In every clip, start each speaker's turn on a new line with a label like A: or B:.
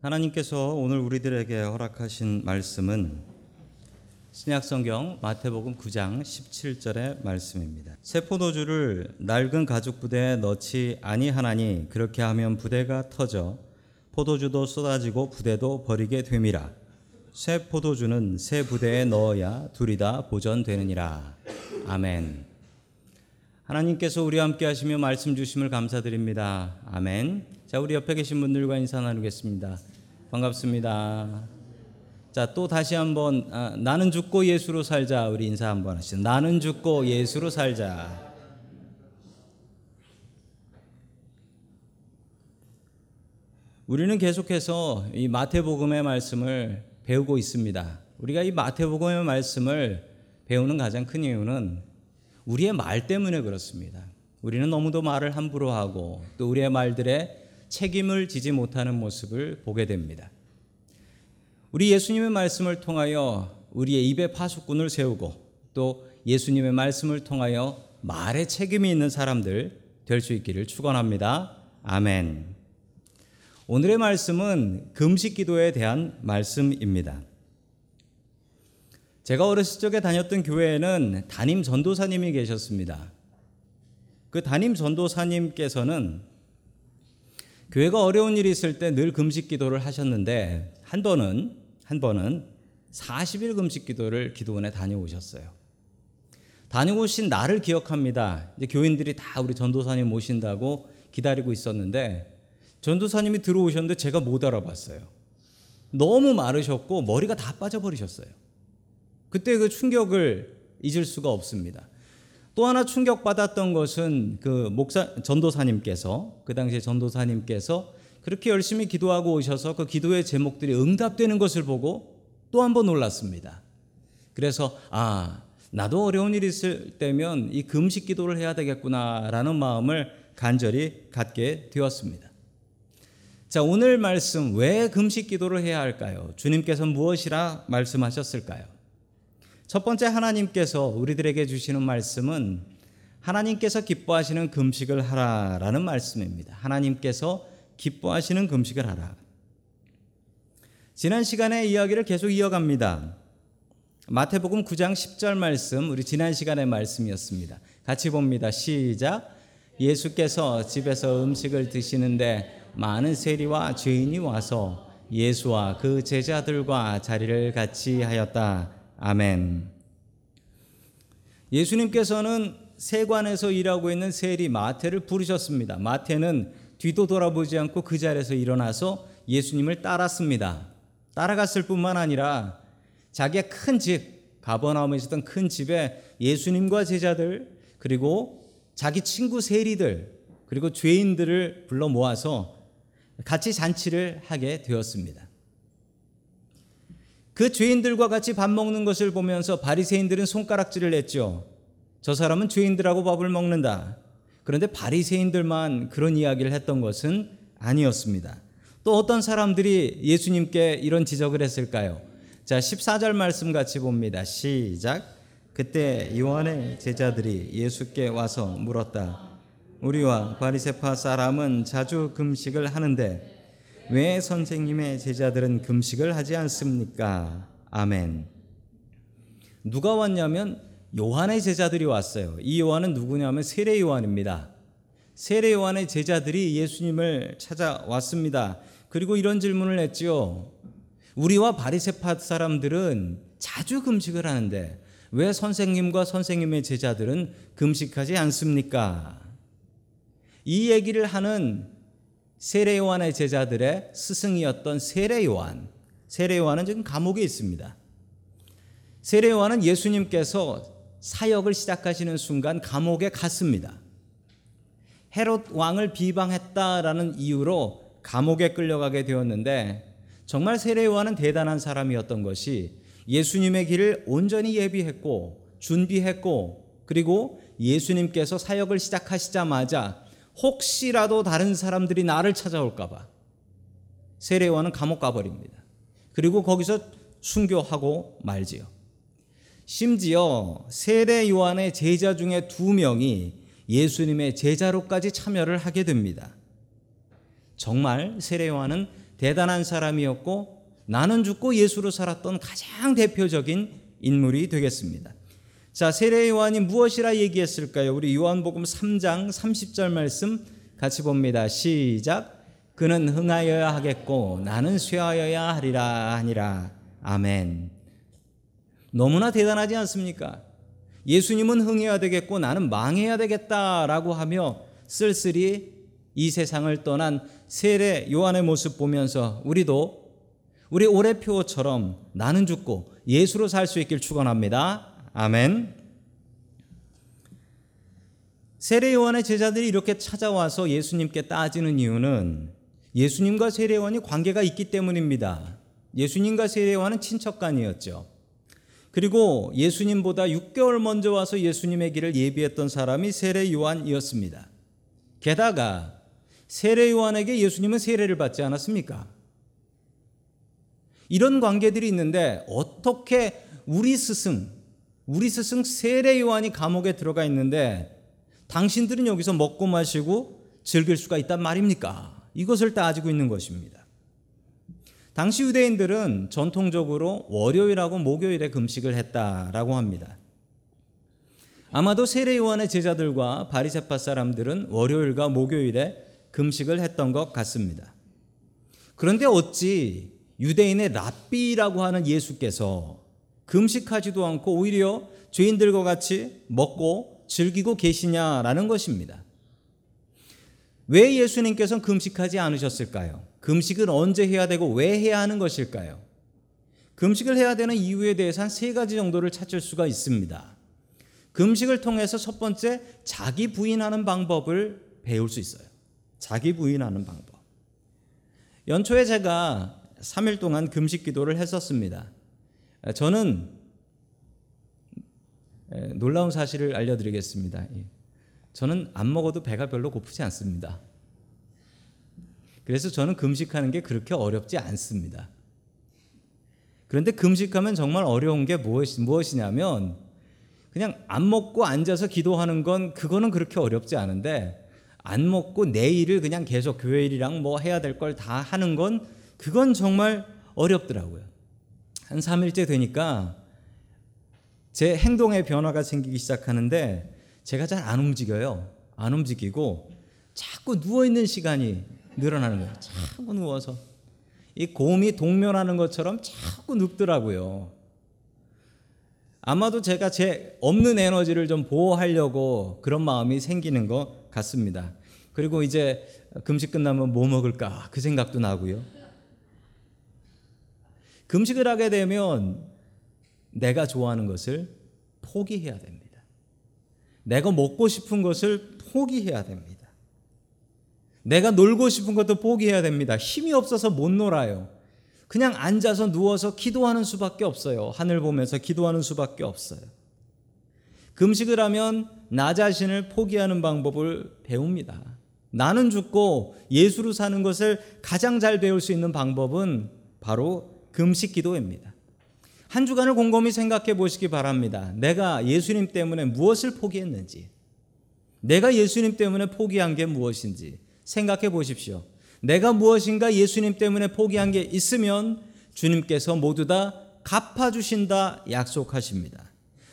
A: 하나님께서 오늘 우리들에게 허락하신 말씀은 신약성경 마태복음 9장 17절의 말씀입니다. 새 포도주를 낡은 가죽 부대에 넣지 아니하나니 그렇게 하면 부대가 터져 포도주도 쏟아지고 부대도 버리게 됨이라. 새 포도주는 새 부대에 넣어야 둘이 다 보존되느니라. 아멘. 하나님께서 우리와 함께 하시며 말씀 주심을 감사드립니다. 아멘. 자, 우리 옆에 계신 분들과 인사 나누겠습니다. 반갑습니다. 자, 또 다시 한번 아, 나는 죽고 예수로 살자. 우리 인사 한번 하시죠. 나는 죽고 예수로 살자. 우리는 계속해서 이 마태복음의 말씀을 배우고 있습니다. 우리가 이 마태복음의 말씀을 배우는 가장 큰 이유는 우리의 말 때문에 그렇습니다. 우리는 너무도 말을 함부로 하고 또 우리의 말들에 책임을 지지 못하는 모습을 보게 됩니다. 우리 예수님의 말씀을 통하여 우리의 입에 파수꾼을 세우고 또 예수님의 말씀을 통하여 말에 책임이 있는 사람들 될 수 있기를 축원합니다. 아멘. 오늘의 말씀은 금식 기도에 대한 말씀입니다. 제가 어렸을 적에 다녔던 교회에는 담임 전도사님이 계셨습니다. 그 담임 전도사님께서는 교회가 어려운 일이 있을 때 늘 금식 기도를 하셨는데 한 번은 한 번은 40일 금식 기도를 기도원에 다녀오셨어요. 다녀오신 날을 기억합니다. 이제 교인들이 다 우리 전도사님 모신다고 기다리고 있었는데 전도사님이 들어오셨는데 제가 못 알아봤어요. 너무 마르셨고 머리가 다 빠져버리셨어요. 그때 그 충격을 잊을 수가 없습니다. 또 하나 충격받았던 것은 그 목사 전도사님께서 그 당시에 전도사님께서 그렇게 열심히 기도하고 오셔서 그 기도의 제목들이 응답되는 것을 보고 또 한 번 놀랐습니다. 그래서 아 나도 어려운 일이 있을 때면 이 금식 기도를 해야 되겠구나라는 마음을 간절히 갖게 되었습니다. 자 오늘 말씀 왜 금식 기도를 해야 할까요? 주님께서 무엇이라 말씀하셨을까요? 첫 번째 하나님께서 우리들에게 주시는 말씀은 하나님께서 기뻐하시는 금식을 하라라는 말씀입니다. 하나님께서 기뻐하시는 금식을 하라. 지난 시간에 이야기를 계속 이어갑니다. 마태복음 9장 10절 말씀 우리 지난 시간의 말씀이었습니다. 같이 봅니다. 시작. 예수께서 집에서 음식을 드시는데 많은 세리와 죄인이 와서 예수와 그 제자들과 자리를 같이 하였다. 아멘. 예수님께서는 세관에서 일하고 있는 세리 마태를 부르셨습니다. 마태는 뒤도 돌아보지 않고 그 자리에서 일어나서 예수님을 따랐습니다. 따라갔을 뿐만 아니라 자기의 큰 집, 가버나움에 있었던 큰 집에 예수님과 제자들 그리고 자기 친구 세리들 그리고 죄인들을 불러 모아서 같이 잔치를 하게 되었습니다. 그 죄인들과 같이 밥 먹는 것을 보면서 바리새인들은 손가락질을 했죠. 저 사람은 죄인들하고 밥을 먹는다. 그런데 바리새인들만 그런 이야기를 했던 것은 아니었습니다. 또 어떤 사람들이 예수님께 이런 지적을 했을까요? 자, 14절 말씀 같이 봅니다. 시작. 그때 요한의 제자들이 예수께 와서 물었다. 우리와 바리새파 사람은 자주 금식을 하는데 왜 선생님의 제자들은 금식을 하지 않습니까? 아멘. 누가 왔냐면 요한의 제자들이 왔어요. 이 요한은 누구냐면 세례 요한입니다. 세례 요한의 제자들이 예수님을 찾아왔습니다. 그리고 이런 질문을 했지요. 우리와 바리새파 사람들은 자주 금식을 하는데 왜 선생님과 선생님의 제자들은 금식하지 않습니까? 이 얘기를 하는 세례 요한의 제자들의 스승이었던 세례 요한. 세례 요한은 지금 감옥에 있습니다. 세례 요한은 예수님께서 사역을 시작하시는 순간 감옥에 갔습니다. 헤롯 왕을 비방했다라는 이유로 감옥에 끌려가게 되었는데 정말 세례 요한은 대단한 사람이었던 것이 예수님의 길을 온전히 예비했고 준비했고 그리고 예수님께서 사역을 시작하시자마자 혹시라도 다른 사람들이 나를 찾아올까봐 세례요한은 감옥 가버립니다. 그리고 거기서 순교하고 말지요. 심지어 세례 요한의 제자 중에 두 명이 예수님의 제자로까지 참여를 하게 됩니다. 정말 세례 요한은 대단한 사람이었고 나는 죽고 예수로 살았던 가장 대표적인 인물이 되겠습니다. 자, 세례 요한이 무엇이라 얘기했을까요? 우리 요한복음 3장 30절 말씀 같이 봅니다. 시작. 그는 흥하여야 하겠고 나는 쇠하여야 하리라 하니라. 아멘. 너무나 대단하지 않습니까? 예수님은 흥해야 되겠고 나는 망해야 되겠다라고 하며 쓸쓸히 이 세상을 떠난 세례 요한의 모습 보면서 우리도 우리 올해표처럼 나는 죽고 예수로 살 수 있길 축원합니다. 아멘. 세례 요한의 제자들이 이렇게 찾아와서 예수님께 따지는 이유는 예수님과 세례 요한이 관계가 있기 때문입니다. 예수님과 세례 요한은 친척간이었죠. 그리고 예수님보다 6개월 먼저 와서 예수님의 길을 예비했던 사람이 세례 요한이었습니다. 게다가 세례 요한에게 예수님은 세례를 받지 않았습니까? 이런 관계들이 있는데 어떻게 우리 스승, 우리 스승 세례 요한이 감옥에 들어가 있는데 당신들은 여기서 먹고 마시고 즐길 수가 있단 말입니까? 이것을 따지고 있는 것입니다. 당시 유대인들은 전통적으로 월요일하고 목요일에 금식을 했다라고 합니다. 아마도 세례 요한의 제자들과 바리새파 사람들은 월요일과 목요일에 금식을 했던 것 같습니다. 그런데 어찌 유대인의 랍비라고 하는 예수께서 금식하지도 않고 오히려 죄인들과 같이 먹고 즐기고 계시냐라는 것입니다. 왜 예수님께서는 금식하지 않으셨을까요? 금식은 언제 해야 되고 왜 해야 하는 것일까요? 금식을 해야 되는 이유에 대해서 한 세 가지 정도를 찾을 수가 있습니다. 금식을 통해서 첫 번째 자기 부인하는 방법을 배울 수 있어요. 자기 부인하는 방법. 연초에 제가 3일 동안 금식 기도를 했었습니다. 저는 놀라운 사실을 알려드리겠습니다. 예. 저는 안 먹어도 배가 별로 고프지 않습니다. 그래서 저는 금식하는 게 그렇게 어렵지 않습니다. 그런데 금식하면 정말 어려운 게 무엇이냐면 그냥 안 먹고 앉아서 기도하는 건 그거는 그렇게 어렵지 않은데 안 먹고 내일을 그냥 계속 교회 일이랑 뭐 해야 될 걸 다 하는 건 그건 정말 어렵더라고요. 한 3일째 되니까 제 행동에 변화가 생기기 시작하는데 제가 잘 안 움직여요. 안 움직이고 자꾸 누워 있는 시간이 늘어나는 거예요. 자꾸 누워서 이 곰이 동면하는 것처럼 자꾸 눕더라고요. 아마도 제가 제 없는 에너지를 좀 보호하려고 그런 마음이 생기는 것 같습니다. 그리고 이제 금식 끝나면 뭐 먹을까 그 생각도 나고요. 금식을 하게 되면 내가 좋아하는 것을 포기해야 됩니다. 내가 먹고 싶은 것을 포기해야 됩니다. 내가 놀고 싶은 것도 포기해야 됩니다. 힘이 없어서 못 놀아요. 그냥 앉아서 누워서 기도하는 수밖에 없어요. 하늘 보면서 기도하는 수밖에 없어요. 금식을 하면 나 자신을 포기하는 방법을 배웁니다. 나는 죽고 예수로 사는 것을 가장 잘 배울 수 있는 방법은 바로 금식 기도입니다. 한 주간을 곰곰이 생각해 보시기 바랍니다. 내가 예수님 때문에 무엇을 포기했는지, 내가 예수님 때문에 포기한 게 무엇인지 생각해 보십시오. 내가 무엇인가 예수님 때문에 포기한 게 있으면 주님께서 모두 다 갚아주신다 약속하십니다.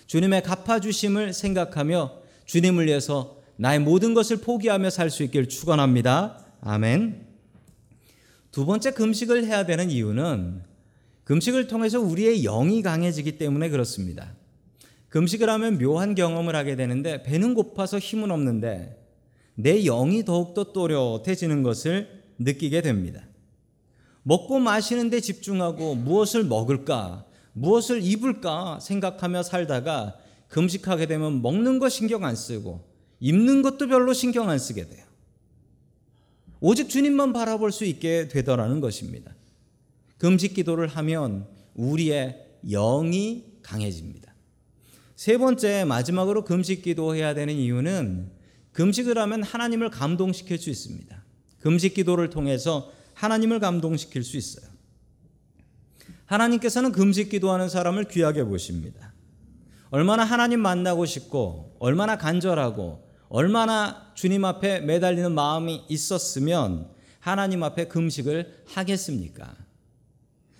A: 주님의 갚아주심을 생각하며 주님을 위해서 나의 모든 것을 포기하며 살 수 있길 축원합니다. 아멘. 두 번째 금식을 해야 되는 이유는 금식을 통해서 우리의 영이 강해지기 때문에 그렇습니다. 금식을 하면 묘한 경험을 하게 되는데 배는 고파서 힘은 없는데 내 영이 더욱더 또렷해지는 것을 느끼게 됩니다. 먹고 마시는데 집중하고 무엇을 먹을까, 무엇을 입을까 생각하며 살다가 금식하게 되면 먹는 거 신경 안 쓰고 입는 것도 별로 신경 안 쓰게 돼요. 오직 주님만 바라볼 수 있게 되더라는 것입니다. 금식 기도를 하면 우리의 영이 강해집니다. 세 번째 마지막으로 금식 기도해야 되는 이유는 금식을 하면 하나님을 감동시킬 수 있습니다. 금식 기도를 통해서 하나님을 감동시킬 수 있어요. 하나님께서는 금식 기도하는 사람을 귀하게 보십니다. 얼마나 하나님 만나고 싶고 얼마나 간절하고 얼마나 주님 앞에 매달리는 마음이 있었으면 하나님 앞에 금식을 하겠습니까?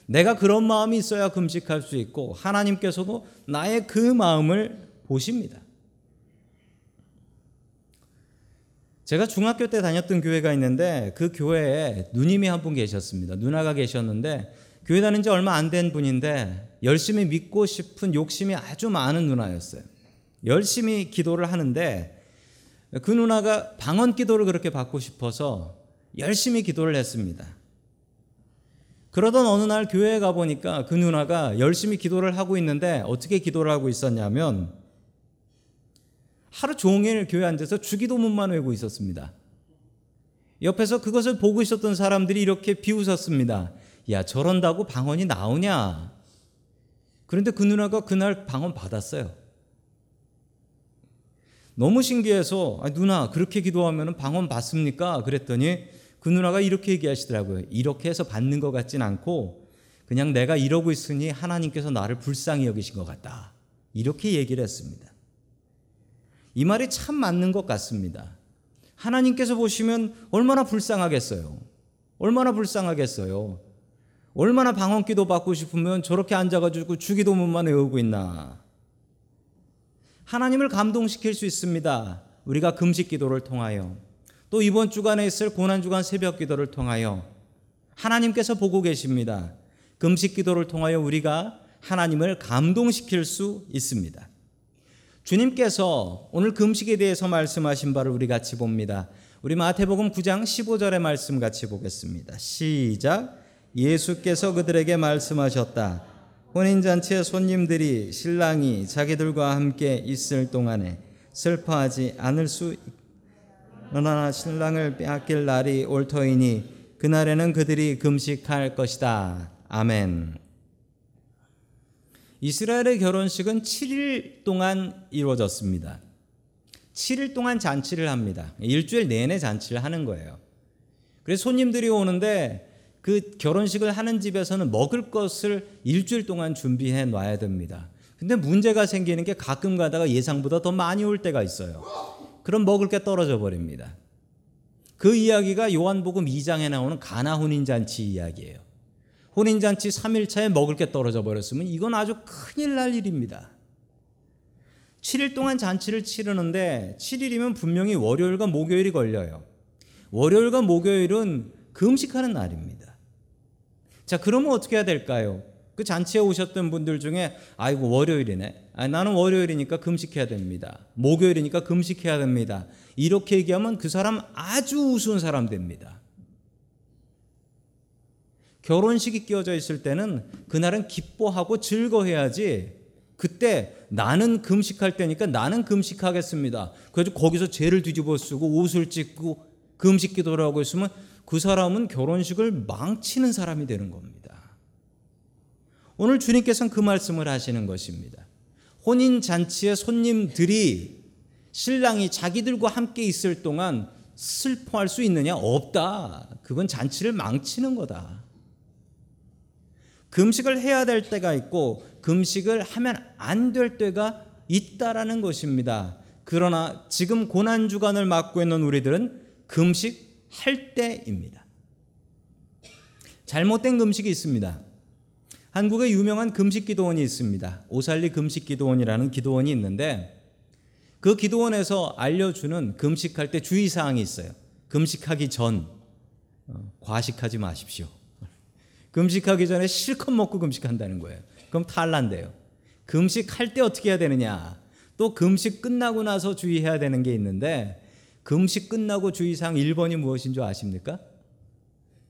A: 내가 그런 마음이 있어야 금식할 수 있고 하나님께서도 나의 그 마음을 보십니다. 제가 중학교 때 다녔던 교회가 있는데 그 교회에 누님이 한 분 계셨습니다. 누나가 계셨는데 교회 다닌 지 얼마 안 된 분인데 열심히 믿고 싶은 욕심이 아주 많은 누나였어요. 열심히 기도를 하는데 그 누나가 방언 기도를 그렇게 받고 싶어서 열심히 기도를 했습니다. 그러던 어느 날 교회에 가 보니까 그 누나가 열심히 기도를 하고 있는데 어떻게 기도를 하고 있었냐면 하루 종일 교회 앉아서 주기도문만 외고 있었습니다. 옆에서 그것을 보고 있었던 사람들이 이렇게 비웃었습니다. 야, 저런다고 방언이 나오냐? 그런데 그 누나가 그날 방언 받았어요. 너무 신기해서 아, 누나 그렇게 기도하면 방언 받습니까? 그랬더니 그 누나가 이렇게 얘기하시더라고요. 이렇게 해서 받는 것 같진 않고 그냥 내가 이러고 있으니 하나님께서 나를 불쌍히 여기신 것 같다. 이렇게 얘기를 했습니다. 이 말이 참 맞는 것 같습니다. 하나님께서 보시면 얼마나 불쌍하겠어요. 얼마나 불쌍하겠어요. 얼마나 방언 기도 받고 싶으면 저렇게 앉아가지고 주기도문만 외우고 있나. 하나님을 감동시킬 수 있습니다. 우리가 금식 기도를 통하여. 또 이번 주간에 있을 고난주간 새벽 기도를 통하여 하나님께서 보고 계십니다. 금식 기도를 통하여 우리가 하나님을 감동시킬 수 있습니다. 주님께서 오늘 금식에 대해서 말씀하신 바를 우리 같이 봅니다. 우리 마태복음 9장 15절의 말씀 같이 보겠습니다. 시작. 예수께서 그들에게 말씀하셨다. 혼인잔치의 손님들이 신랑이 자기들과 함께 있을 동안에 슬퍼하지 않을 수 너나 신랑을 빼앗길 날이 올 터이니 그날에는 그들이 금식할 것이다. 아멘. 이스라엘의 결혼식은 7일 동안 이루어졌습니다. 7일 동안 잔치를 합니다. 일주일 내내 잔치를 하는 거예요. 그래서 손님들이 오는데 그 결혼식을 하는 집에서는 먹을 것을 일주일 동안 준비해 놔야 됩니다. 근데 문제가 생기는 게 가끔 가다가 예상보다 더 많이 올 때가 있어요. 그럼 먹을 게 떨어져 버립니다. 그 이야기가 요한복음 2장에 나오는 가나 혼인잔치 이야기예요. 혼인잔치 3일차에 먹을 게 떨어져 버렸으면 이건 아주 큰일 날 일입니다. 7일 동안 잔치를 치르는데 7일이면 분명히 월요일과 목요일이 걸려요. 월요일과 목요일은 금식하는 날입니다. 자, 그러면 어떻게 해야 될까요? 그 잔치에 오셨던 분들 중에 아이고 월요일이네. 아, 나는 월요일이니까 금식해야 됩니다. 목요일이니까 금식해야 됩니다. 이렇게 얘기하면 그 사람 아주 우스운 사람 됩니다. 결혼식이 끼어져 있을 때는 그날은 기뻐하고 즐거해야지 그때 나는 금식할 때니까 나는 금식하겠습니다. 그래서 거기서 죄를 뒤집어 쓰고 옷을 찢고 금식 기도를 하고 있으면 그 사람은 결혼식을 망치는 사람이 되는 겁니다. 오늘 주님께서는 그 말씀을 하시는 것입니다. 혼인 잔치의 손님들이 신랑이 자기들과 함께 있을 동안 슬퍼할 수 있느냐? 없다. 그건 잔치를 망치는 거다. 금식을 해야 될 때가 있고 금식을 하면 안 될 때가 있다라는 것입니다. 그러나 지금 고난 주간을 맞고 있는 우리들은 금식할 때입니다. 잘못된 금식이 있습니다. 한국에 유명한 금식 기도원이 있습니다. 오살리 금식 기도원이라는 기도원이 있는데 그 기도원에서 알려주는 금식할 때 주의사항이 있어요. 금식하기 전 어, 과식하지 마십시오. 금식하기 전에 실컷 먹고 금식한다는 거예요. 그럼 탈란돼요. 금식할 때 어떻게 해야 되느냐? 또 금식 끝나고 나서 주의해야 되는 게 있는데 금식 끝나고 주의사항 1번이 무엇인 줄 아십니까?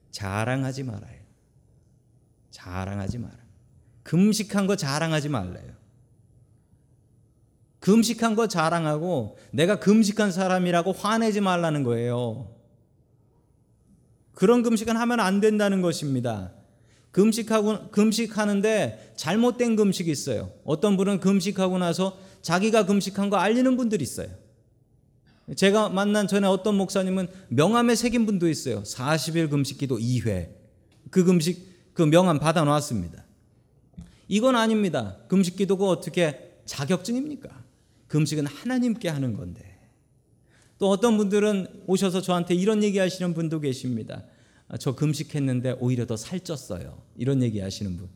A: 자랑하지 말아요. 자랑하지 마라. 금식한 거 자랑하지 말래요. 금식한 거 자랑하고 내가 금식한 사람이라고 화내지 말라는 거예요. 그런 금식은 하면 안 된다는 것입니다. 금식하고 금식하는데 잘못된 금식이 있어요. 어떤 분은 금식하고 나서 자기가 금식한 거 알리는 분들이 있어요. 제가 만난 전에 어떤 목사님은 명함에 새긴 분도 있어요. 40일 금식 기도 2회. 그 금식 그 명함 받아 놨습니다. 이건 아닙니다. 금식 기도가 어떻게 자격증입니까? 금식은 하나님께 하는 건데. 또 어떤 분들은 오셔서 저한테 이런 얘기 하시는 분도 계십니다. 아, 저 금식했는데 오히려 더 살쪘어요. 이런 얘기 하시는 분.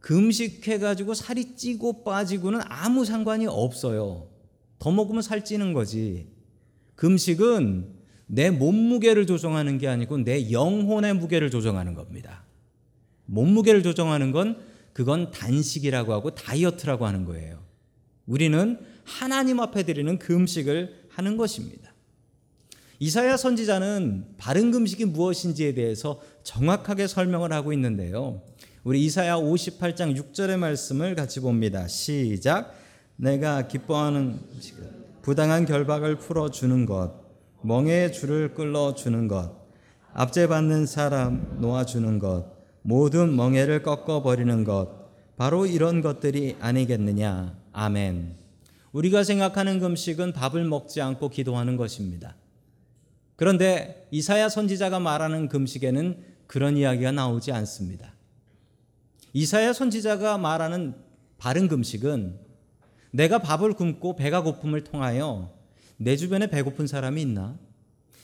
A: 금식해가지고 살이 찌고 빠지고는 아무 상관이 없어요. 더 먹으면 살 찌는 거지. 금식은 내 몸무게를 조정하는 게 아니고 내 영혼의 무게를 조정하는 겁니다. 몸무게를 조정하는 건 그건 단식이라고 하고 다이어트라고 하는 거예요. 우리는 하나님 앞에 드리는 금식을 하는 것입니다. 이사야 선지자는 바른 금식이 무엇인지에 대해서 정확하게 설명을 하고 있는데요. 우리 이사야 58장 6절의 말씀을 같이 봅니다. 시작. 내가 기뻐하는 부당한 결박을 풀어 주는 것, 멍에 줄을 끌어 주는 것, 압제받는 사람 놓아 주는 것, 모든 멍에를 꺾어 버리는 것, 바로 이런 것들이 아니겠느냐. 아멘. 우리가 생각하는 금식은 밥을 먹지 않고 기도하는 것입니다. 그런데 이사야 선지자가 말하는 금식에는 그런 이야기가 나오지 않습니다. 이사야 선지자가 말하는 바른 금식은 내가 밥을 굶고 배가 고픔을 통하여 내 주변에 배고픈 사람이 있나?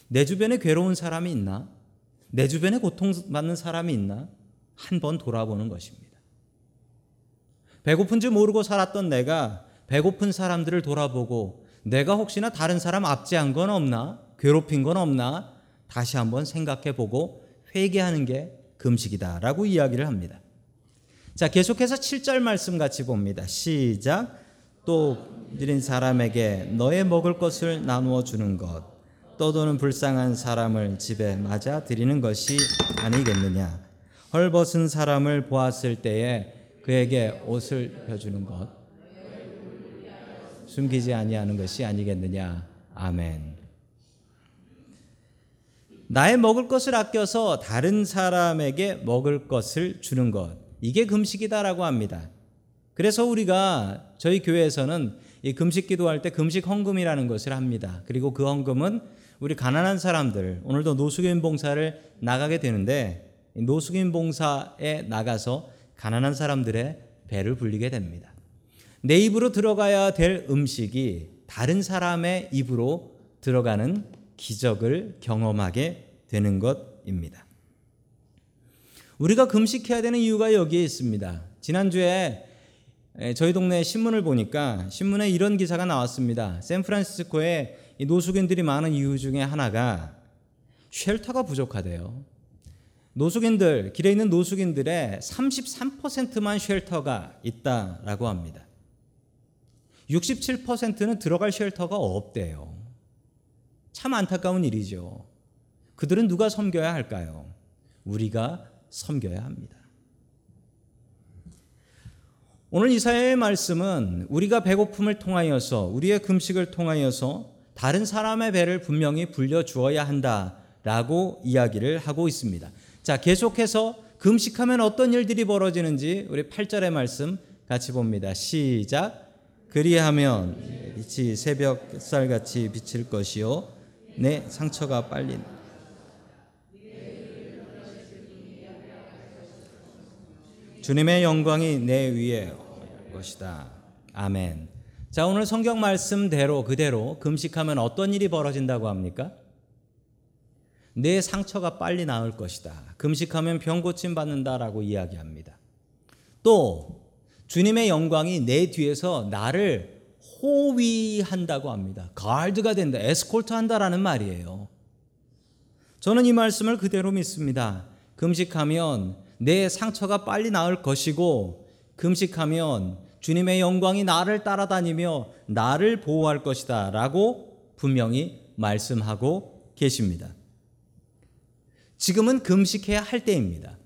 A: 내 주변에 괴로운 사람이 있나? 내 주변에 고통받는 사람이 있나? 한 번 돌아보는 것입니다. 배고픈지 모르고 살았던 내가 배고픈 사람들을 돌아보고 내가 혹시나 다른 사람 압제한 건 없나? 괴롭힌 건 없나? 다시 한번 생각해 보고 회개하는 게 금식이다라고 이야기를 합니다. 자, 계속해서 7절 말씀 같이 봅니다. 시작. 또 드린 사람에게 너의 먹을 것을 나누어 주는 것, 떠도는 불쌍한 사람을 집에 맞아 드리는 것이 아니겠느냐. 헐벗은 사람을 보았을 때에 그에게 옷을 펴주는 것, 숨기지 아니하는 것이 아니겠느냐. 아멘. 나의 먹을 것을 아껴서 다른 사람에게 먹을 것을 주는 것. 이게 금식이다라고 합니다. 그래서 우리가 저희 교회에서는 이 금식 기도할 때 금식 헌금이라는 것을 합니다. 그리고 그 헌금은 우리 가난한 사람들, 오늘도 노숙인 봉사를 나가게 되는데 노숙인 봉사에 나가서 가난한 사람들의 배를 불리게 됩니다. 내 입으로 들어가야 될 음식이 다른 사람의 입으로 들어가는 기적을 경험하게 되는 것입니다. 우리가 금식해야 되는 이유가 여기에 있습니다. 지난주에 저희 동네 신문을 보니까 신문에 이런 기사가 나왔습니다. 샌프란시스코에 노숙인들이 많은 이유 중에 하나가 쉘터가 부족하대요. 노숙인들, 길에 있는 노숙인들의 33%만 쉘터가 있다라고 합니다. 67%는 들어갈 쉘터가 없대요. 참 안타까운 일이죠. 그들은 누가 섬겨야 할까요? 우리가 섬겨야 합니다. 오늘 이사야의 말씀은 우리가 배고픔을 통하여서 우리의 금식을 통하여서 다른 사람의 배를 분명히 불려 주어야 한다라고 이야기를 하고 있습니다. 자, 계속해서 금식하면 어떤 일들이 벌어지는지 우리 8절의 말씀 같이 봅니다. 시작. 그리하면 빛이 새벽 햇살같이 비칠 것이요 내 상처가 빨리 주님의 영광이 내 위에 것이다. 아멘. 자, 오늘 성경 말씀대로 그대로 금식하면 어떤 일이 벌어진다고 합니까? 내 상처가 빨리 나을 것이다. 금식하면 병 고침 받는다라고 이야기합니다. 또 주님의 영광이 내 뒤에서 나를 호위한다고 합니다. 가드가 된다. 에스콜트 한다라는 말이에요. 저는 이 말씀을 그대로 믿습니다. 금식하면 내 상처가 빨리 나을 것이고 금식하면 주님의 영광이 나를 따라다니며 나를 보호할 것이다 라고 분명히 말씀하고 계십니다. 지금은 금식해야 할 때입니다.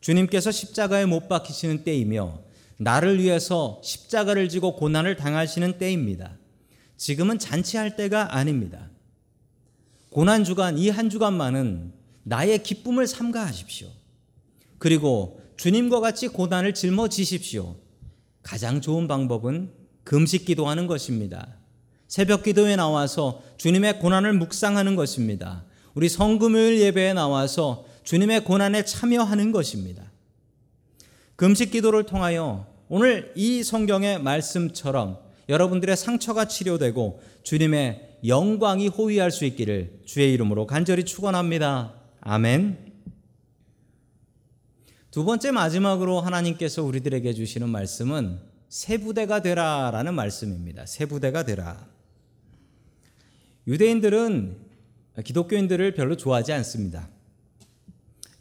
A: 주님께서 십자가에 못 박히시는 때이며 나를 위해서 십자가를 지고 고난을 당하시는 때입니다. 지금은 잔치할 때가 아닙니다. 고난 주간 이 한 주간만은 나의 기쁨을 삼가하십시오. 그리고 주님과 같이 고난을 짊어지십시오. 가장 좋은 방법은 금식 기도하는 것입니다. 새벽 기도에 나와서 주님의 고난을 묵상하는 것입니다. 우리 성금요일 예배에 나와서 주님의 고난에 참여하는 것입니다. 금식 기도를 통하여 오늘 이 성경의 말씀처럼 여러분들의 상처가 치료되고 주님의 영광이 호위할 수 있기를 주의 이름으로 간절히 축원합니다. 아멘. 두 번째 마지막으로 하나님께서 우리들에게 주시는 말씀은 새 부대가 되라라는 말씀입니다. 새 부대가 되라. 유대인들은 기독교인들을 별로 좋아하지 않습니다.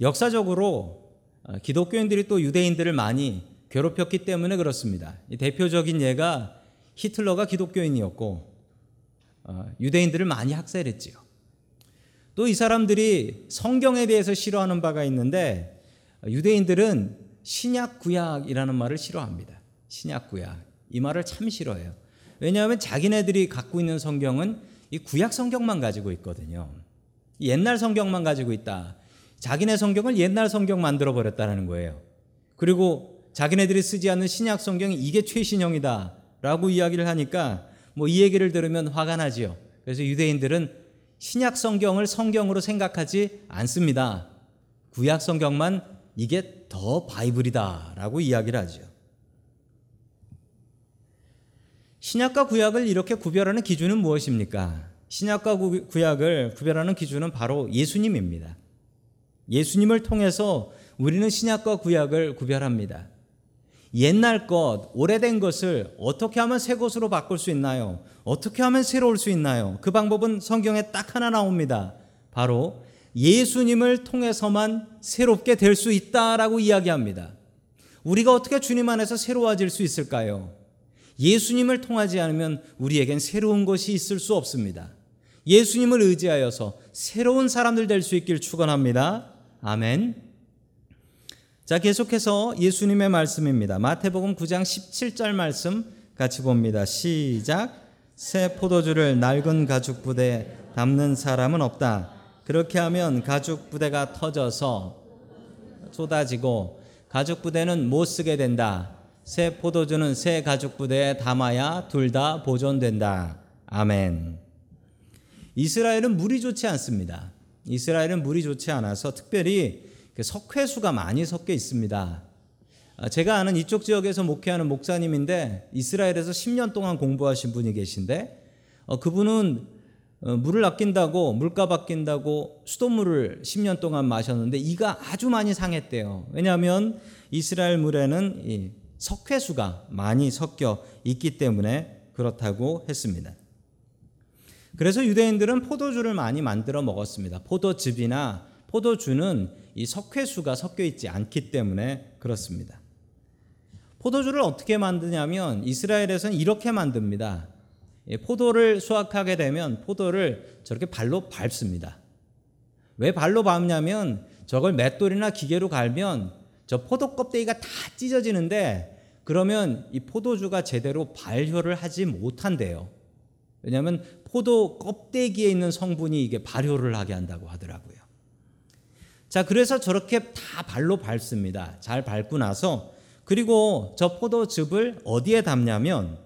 A: 역사적으로 기독교인들이 또 유대인들을 많이 괴롭혔기 때문에 그렇습니다. 대표적인 예가 히틀러가 기독교인이었고 어, 유대인들을 많이 학살했지요. 또 이 사람들이 성경에 대해서 싫어하는 바가 있는데 유대인들은 신약 구약이라는 말을 싫어합니다. 신약 구약 이 말을 참 싫어해요. 왜냐하면 자기네들이 갖고 있는 성경은 이 구약 성경만 가지고 있거든요. 옛날 성경만 가지고 있다. 자기네 성경을 옛날 성경 만들어 버렸다는 거예요. 그리고 자기네들이 쓰지 않는 신약 성경이 이게 최신형이다라고 이야기를 하니까 뭐 이 얘기를 들으면 화가 나지요. 그래서 유대인들은 신약 성경을 성경으로 생각하지 않습니다. 구약 성경만 이게 더 바이블이다라고 이야기를 하죠. 신약과 구약을 이렇게 구별하는 기준은 무엇입니까? 신약과 구약을 구별하는 기준은 바로 예수님입니다. 예수님을 통해서 우리는 신약과 구약을 구별합니다. 옛날 것, 오래된 것을 어떻게 하면 새 것으로 바꿀 수 있나요? 어떻게 하면 새로울 수 있나요? 그 방법은 성경에 딱 하나 나옵니다. 바로 예수님을 통해서만 새롭게 될 수 있다라고 이야기합니다. 우리가 어떻게 주님 안에서 새로워질 수 있을까요? 예수님을 통하지 않으면 우리에겐 새로운 것이 있을 수 없습니다. 예수님을 의지하여서 새로운 사람들 될 수 있길 축원합니다. 아멘. 자, 계속해서 예수님의 말씀입니다. 마태복음 9장 17절 말씀 같이 봅니다. 시작. 새 포도주를 낡은 가죽 부대에 담는 사람은 없다. 그렇게 하면 가죽 부대가 터져서 쏟아지고 가죽 부대는 못 쓰게 된다. 새 포도주는 새 가죽 부대에 담아야 둘 다 보존된다. 아멘. 이스라엘은 물이 좋지 않습니다. 이스라엘은 물이 좋지 않아서 특별히 그 석회수가 많이 섞여 있습니다. 아, 제가 아는 이쪽 지역에서 목회하는 목사님인데 이스라엘에서 10년 동안 공부하신 분이 계신데 어, 그분은 어, 물을 아낀다고 물값 아낀다고 수돗물을 10년 동안 마셨는데 이가 아주 많이 상했대요. 왜냐하면 이스라엘 물에는 석회수가 많이 섞여 있기 때문에 그렇다고 했습니다. 그래서 유대인들은 포도주를 많이 만들어 먹었습니다. 포도즙이나 포도주는 이 석회수가 섞여 있지 않기 때문에 그렇습니다. 포도주를 어떻게 만드냐면 이스라엘에서는 이렇게 만듭니다. 포도를 수확하게 되면 포도를 저렇게 발로 밟습니다. 왜 발로 밟냐면 저걸 맷돌이나 기계로 갈면 저 포도 껍데기가 다 찢어지는데 그러면 이 포도주가 제대로 발효를 하지 못한대요. 왜냐하면 포도 껍데기에 있는 성분이 이게 발효를 하게 한다고 하더라고요. 자, 그래서 저렇게 다 발로 밟습니다. 잘 밟고 나서 그리고 저 포도즙을 어디에 담냐면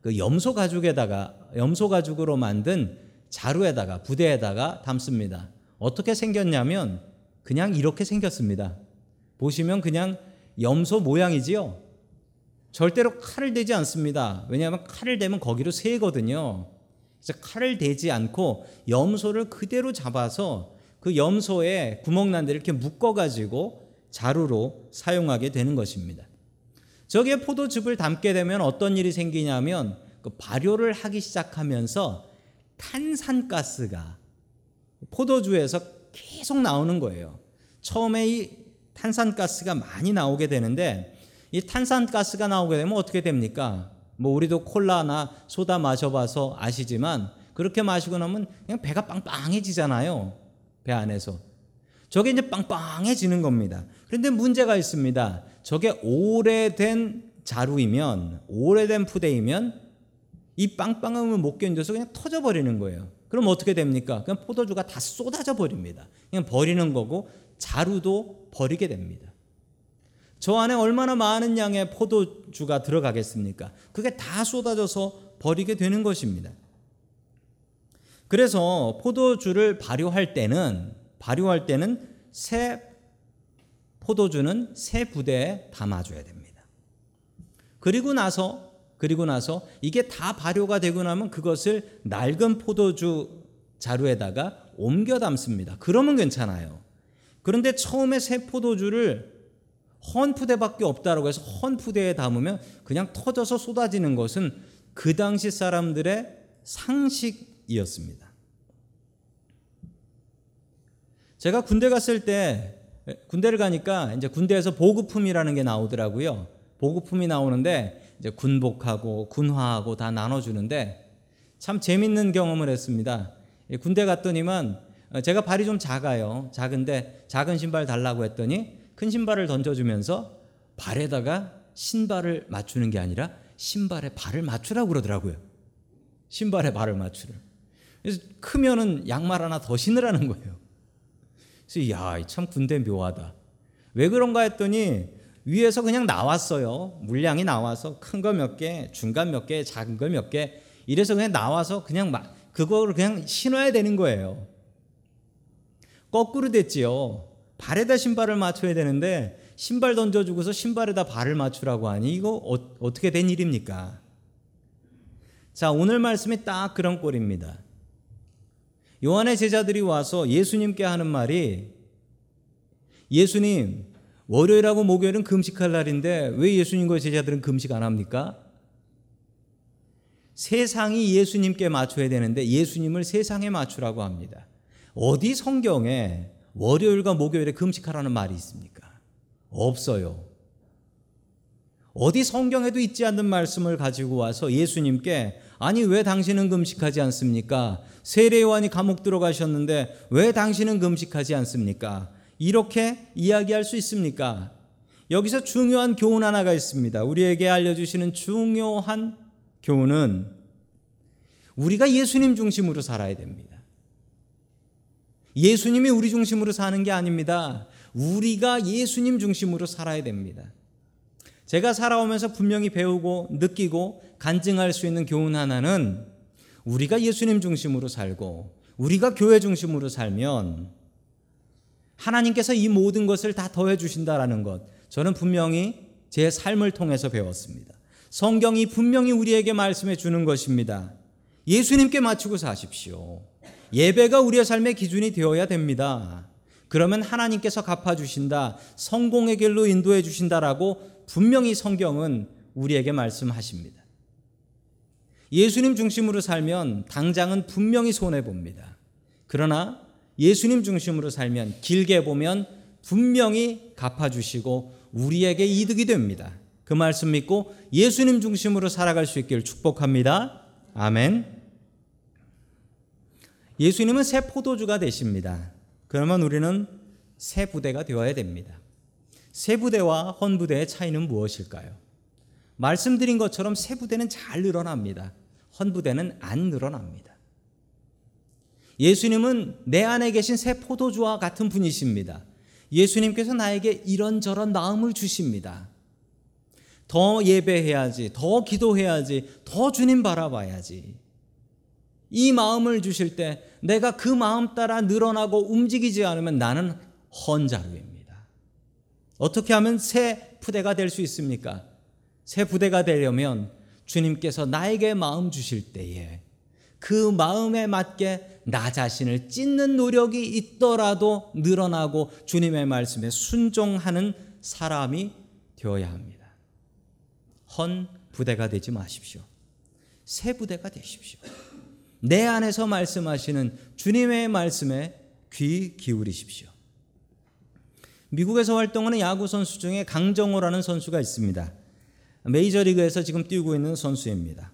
A: 그 염소 가죽에다가 염소 가죽으로 만든 자루에다가 부대에다가 담습니다. 어떻게 생겼냐면 그냥 이렇게 생겼습니다. 보시면 그냥 염소 모양이지요. 절대로 칼을 대지 않습니다. 왜냐하면 칼을 대면 거기로 새거든요. 그래서 칼을 대지 않고 염소를 그대로 잡아서 그 염소에 구멍 난 데를 이렇게 묶어 가지고 자루로 사용하게 되는 것입니다. 저기에 포도즙을 담게 되면 어떤 일이 생기냐면 그 발효를 하기 시작하면서 탄산가스가 포도주에서 계속 나오는 거예요. 처음에 이 탄산가스가 많이 나오게 되는데 이 탄산가스가 나오게 되면 어떻게 됩니까? 뭐 우리도 콜라나 소다 마셔봐서 아시지만 그렇게 마시고 나면 그냥 배가 빵빵해지잖아요. 배 안에서. 저게 이제 빵빵해지는 겁니다. 그런데 문제가 있습니다. 저게 오래된 자루이면, 오래된 푸대이면 이 빵빵함을 못 견뎌서 그냥 터져버리는 거예요. 그럼 어떻게 됩니까? 그냥 포도주가 다 쏟아져 버립니다. 그냥 버리는 거고 자루도 버리게 됩니다. 저 안에 얼마나 많은 양의 포도주가 들어가겠습니까? 그게 다 쏟아져서 버리게 되는 것입니다. 그래서 포도주를 발효할 때는 발효할 때는 새 포도주는 새 부대에 담아줘야 됩니다. 그리고 나서 그리고 나서 이게 다 발효가 되고 나면 그것을 낡은 포도주 자루에다가 옮겨 담습니다. 그러면 괜찮아요. 그런데 처음에 새 포도주를 헌 푸대밖에 없다라고 해서 헌 푸대에 담으면 그냥 터져서 쏟아지는 것은 그 당시 사람들의 상식이었습니다. 제가 군대 갔을 때 군대를 가니까 이제 군대에서 보급품이라는 게 나오더라고요. 보급품이 나오는데 이제 군복하고 군화하고 다 나눠주는데 참 재밌는 경험을 했습니다. 군대 갔더니만 어, 제가 발이 좀 작아요. 작은데 작은 신발 달라고 했더니 큰 신발을 던져주면서 발에다가 신발을 맞추는 게 아니라 신발에 발을 맞추라고 그러더라고요. 신발에 발을 맞추를. 그래서 크면은 양말 하나 더 신으라는 거예요. 그래서 야, 참 군대 묘하다. 왜 그런가 했더니 위에서 그냥 나왔어요. 물량이 나와서 큰 거 몇 개, 중간 몇 개, 작은 거 몇 개. 이래서 그냥 나와서 그냥 막 그거를 그냥 신어야 되는 거예요. 거꾸로 됐지요. 발에다 신발을 맞춰야 되는데 신발 던져주고서 신발에다 발을 맞추라고 하니 이거 어, 어떻게 된 일입니까? 자 오늘 말씀이 딱 그런 꼴입니다. 요한의 제자들이 와서 예수님께 하는 말이 예수님 월요일하고 목요일은 금식할 날인데 왜 예수님과 제자들은 금식 안 합니까? 세상이 예수님께 맞춰야 되는데 예수님을 세상에 맞추라고 합니다. 어디 성경에 월요일과 목요일에 금식하라는 말이 있습니까? 없어요. 어디 성경에도 있지 않는 말씀을 가지고 와서 예수님께 아니 왜 당신은 금식하지 않습니까? 세례요한이 감옥 들어가셨는데 왜 당신은 금식하지 않습니까? 이렇게 이야기할 수 있습니까? 여기서 중요한 교훈 하나가 있습니다. 우리에게 알려주시는 중요한 교훈은 우리가 예수님 중심으로 살아야 됩니다. 예수님이 우리 중심으로 사는 게 아닙니다. 우리가 예수님 중심으로 살아야 됩니다. 제가 살아오면서 분명히 배우고 느끼고 간증할 수 있는 교훈 하나는 우리가 예수님 중심으로 살고 우리가 교회 중심으로 살면 하나님께서 이 모든 것을 다 더해 주신다라는 것 저는 분명히 제 삶을 통해서 배웠습니다. 성경이 분명히 우리에게 말씀해 주는 것입니다. 예수님께 맞추고 사십시오. 예배가 우리의 삶의 기준이 되어야 됩니다. 그러면 하나님께서 갚아주신다, 성공의 길로 인도해 주신다라고 분명히 성경은 우리에게 말씀하십니다. 예수님 중심으로 살면 당장은 분명히 손해봅니다. 그러나 예수님 중심으로 살면 길게 보면 분명히 갚아주시고 우리에게 이득이 됩니다. 그 말씀 믿고 예수님 중심으로 살아갈 수 있기를 축복합니다. 아멘. 예수님은 새 포도주가 되십니다. 그러면 우리는 새 부대가 되어야 됩니다. 새 부대와 헌 부대의 차이는 무엇일까요? 말씀드린 것처럼 새 부대는 잘 늘어납니다. 헌 부대는 안 늘어납니다. 예수님은 내 안에 계신 새 포도주와 같은 분이십니다. 예수님께서 나에게 이런저런 마음을 주십니다. 더 예배해야지, 더 기도해야지, 더 주님 바라봐야지. 이 마음을 주실 때 내가 그 마음 따라 늘어나고 움직이지 않으면 나는 헌자루입니다. 어떻게 하면 새 부대가 될 수 있습니까? 새 부대가 되려면 주님께서 나에게 마음 주실 때에 그 마음에 맞게 나 자신을 찢는 노력이 있더라도 늘어나고 주님의 말씀에 순종하는 사람이 되어야 합니다. 헌 부대가 되지 마십시오. 새 부대가 되십시오. 내 안에서 말씀하시는 주님의 말씀에 귀 기울이십시오. 미국에서 활동하는 야구 선수 중에 강정호라는 선수가 있습니다. 메이저리그에서 지금 뛰고 있는 선수입니다.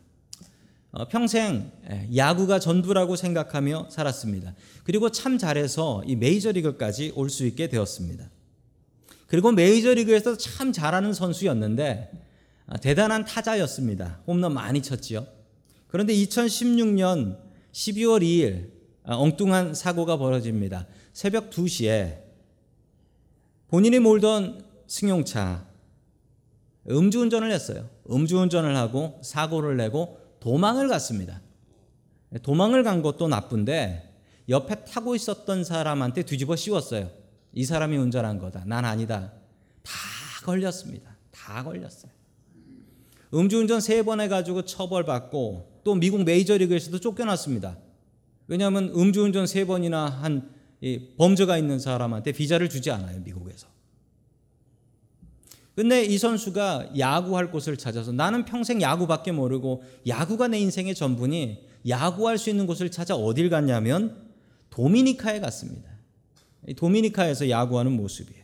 A: 어, 평생 야구가 전부라고 생각하며 살았습니다. 그리고 참 잘해서 이 메이저리그까지 올 수 있게 되었습니다. 그리고 메이저리그에서 참 잘하는 선수였는데 아, 대단한 타자였습니다. 홈런 많이 쳤지요. 그런데 2016년 12월 2일 엉뚱한 사고가 벌어집니다. 새벽 2시에 본인이 몰던 승용차 음주운전을 했어요. 음주운전을 하고 사고를 내고 도망을 갔습니다. 도망을 간 것도 나쁜데 옆에 타고 있었던 사람한테 뒤집어 씌웠어요. 이 사람이 운전한 거다. 난 아니다. 다 걸렸습니다. 다 걸렸어요. 음주운전 세 번 해가지고 처벌받고 또 미국 메이저리그에서도 쫓겨났습니다. 왜냐하면 음주운전 세 번이나 한 범죄가 있는 사람한테 비자를 주지 않아요, 미국에서. 근데 이 선수가 야구할 곳을 찾아서 나는 평생 야구밖에 모르고 야구가 내 인생의 전부니 야구할 수 있는 곳을 찾아 어딜 갔냐면 도미니카에 갔습니다. 도미니카에서 야구하는 모습이에요.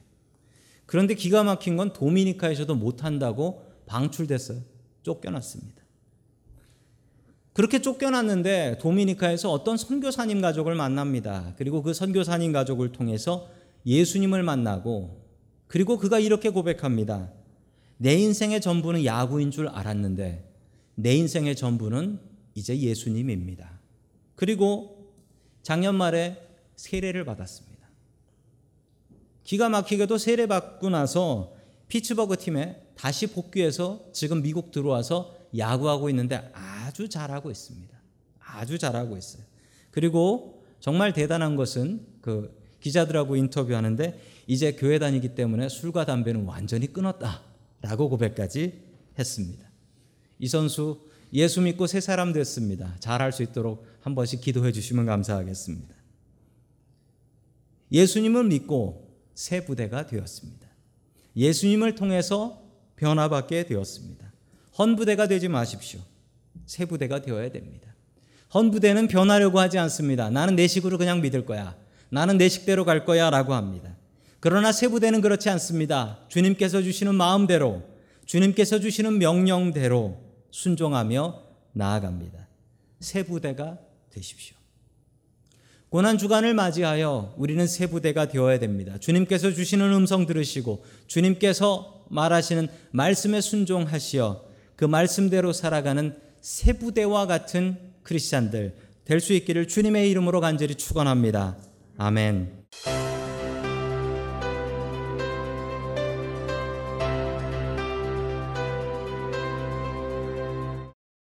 A: 그런데 기가 막힌 건 도미니카에서도 못한다고 방출됐어요. 쫓겨났습니다. 그렇게 쫓겨났는데 도미니카에서 어떤 선교사님 가족을 만납니다. 그리고 그 선교사님 가족을 통해서 예수님을 만나고 그리고 그가 이렇게 고백합니다. 내 인생의 전부는 야구인 줄 알았는데 내 인생의 전부는 이제 예수님입니다. 그리고 작년 말에 세례를 받았습니다. 기가 막히게도 세례 받고 나서 피츠버그 팀에 다시 복귀해서 지금 미국 들어와서 야구하고 있는데 아주 잘하고 있습니다. 아주 잘하고 있어요. 그리고 정말 대단한 것은 그 기자들하고 인터뷰하는데 이제 교회 다니기 때문에 술과 담배는 완전히 끊었다라고 고백까지 했습니다. 이 선수 예수 믿고 새 사람 됐습니다. 잘할 수 있도록 한 번씩 기도해 주시면 감사하겠습니다. 예수님을 믿고 새 부대가 되었습니다. 예수님을 통해서 변화받게 되었습니다. 헌부대가 되지 마십시오. 새 부대가 되어야 됩니다. 헌부대는 변하려고 하지 않습니다. 나는 내 식으로 그냥 믿을 거야. 나는 내 식대로 갈 거야. 라고 합니다. 그러나 새 부대는 그렇지 않습니다. 주님께서 주시는 마음대로, 주님께서 주시는 명령대로 순종하며 나아갑니다. 새 부대가 되십시오. 고난 주간을 맞이하여 우리는 새 부대가 되어야 됩니다. 주님께서 주시는 음성 들으시고 주님께서 말하시는 말씀에 순종하시어 그 말씀대로 살아가는 새 부대와 같은 크리스찬들 될 수 있기를 주님의 이름으로 간절히 축원합니다. 아멘.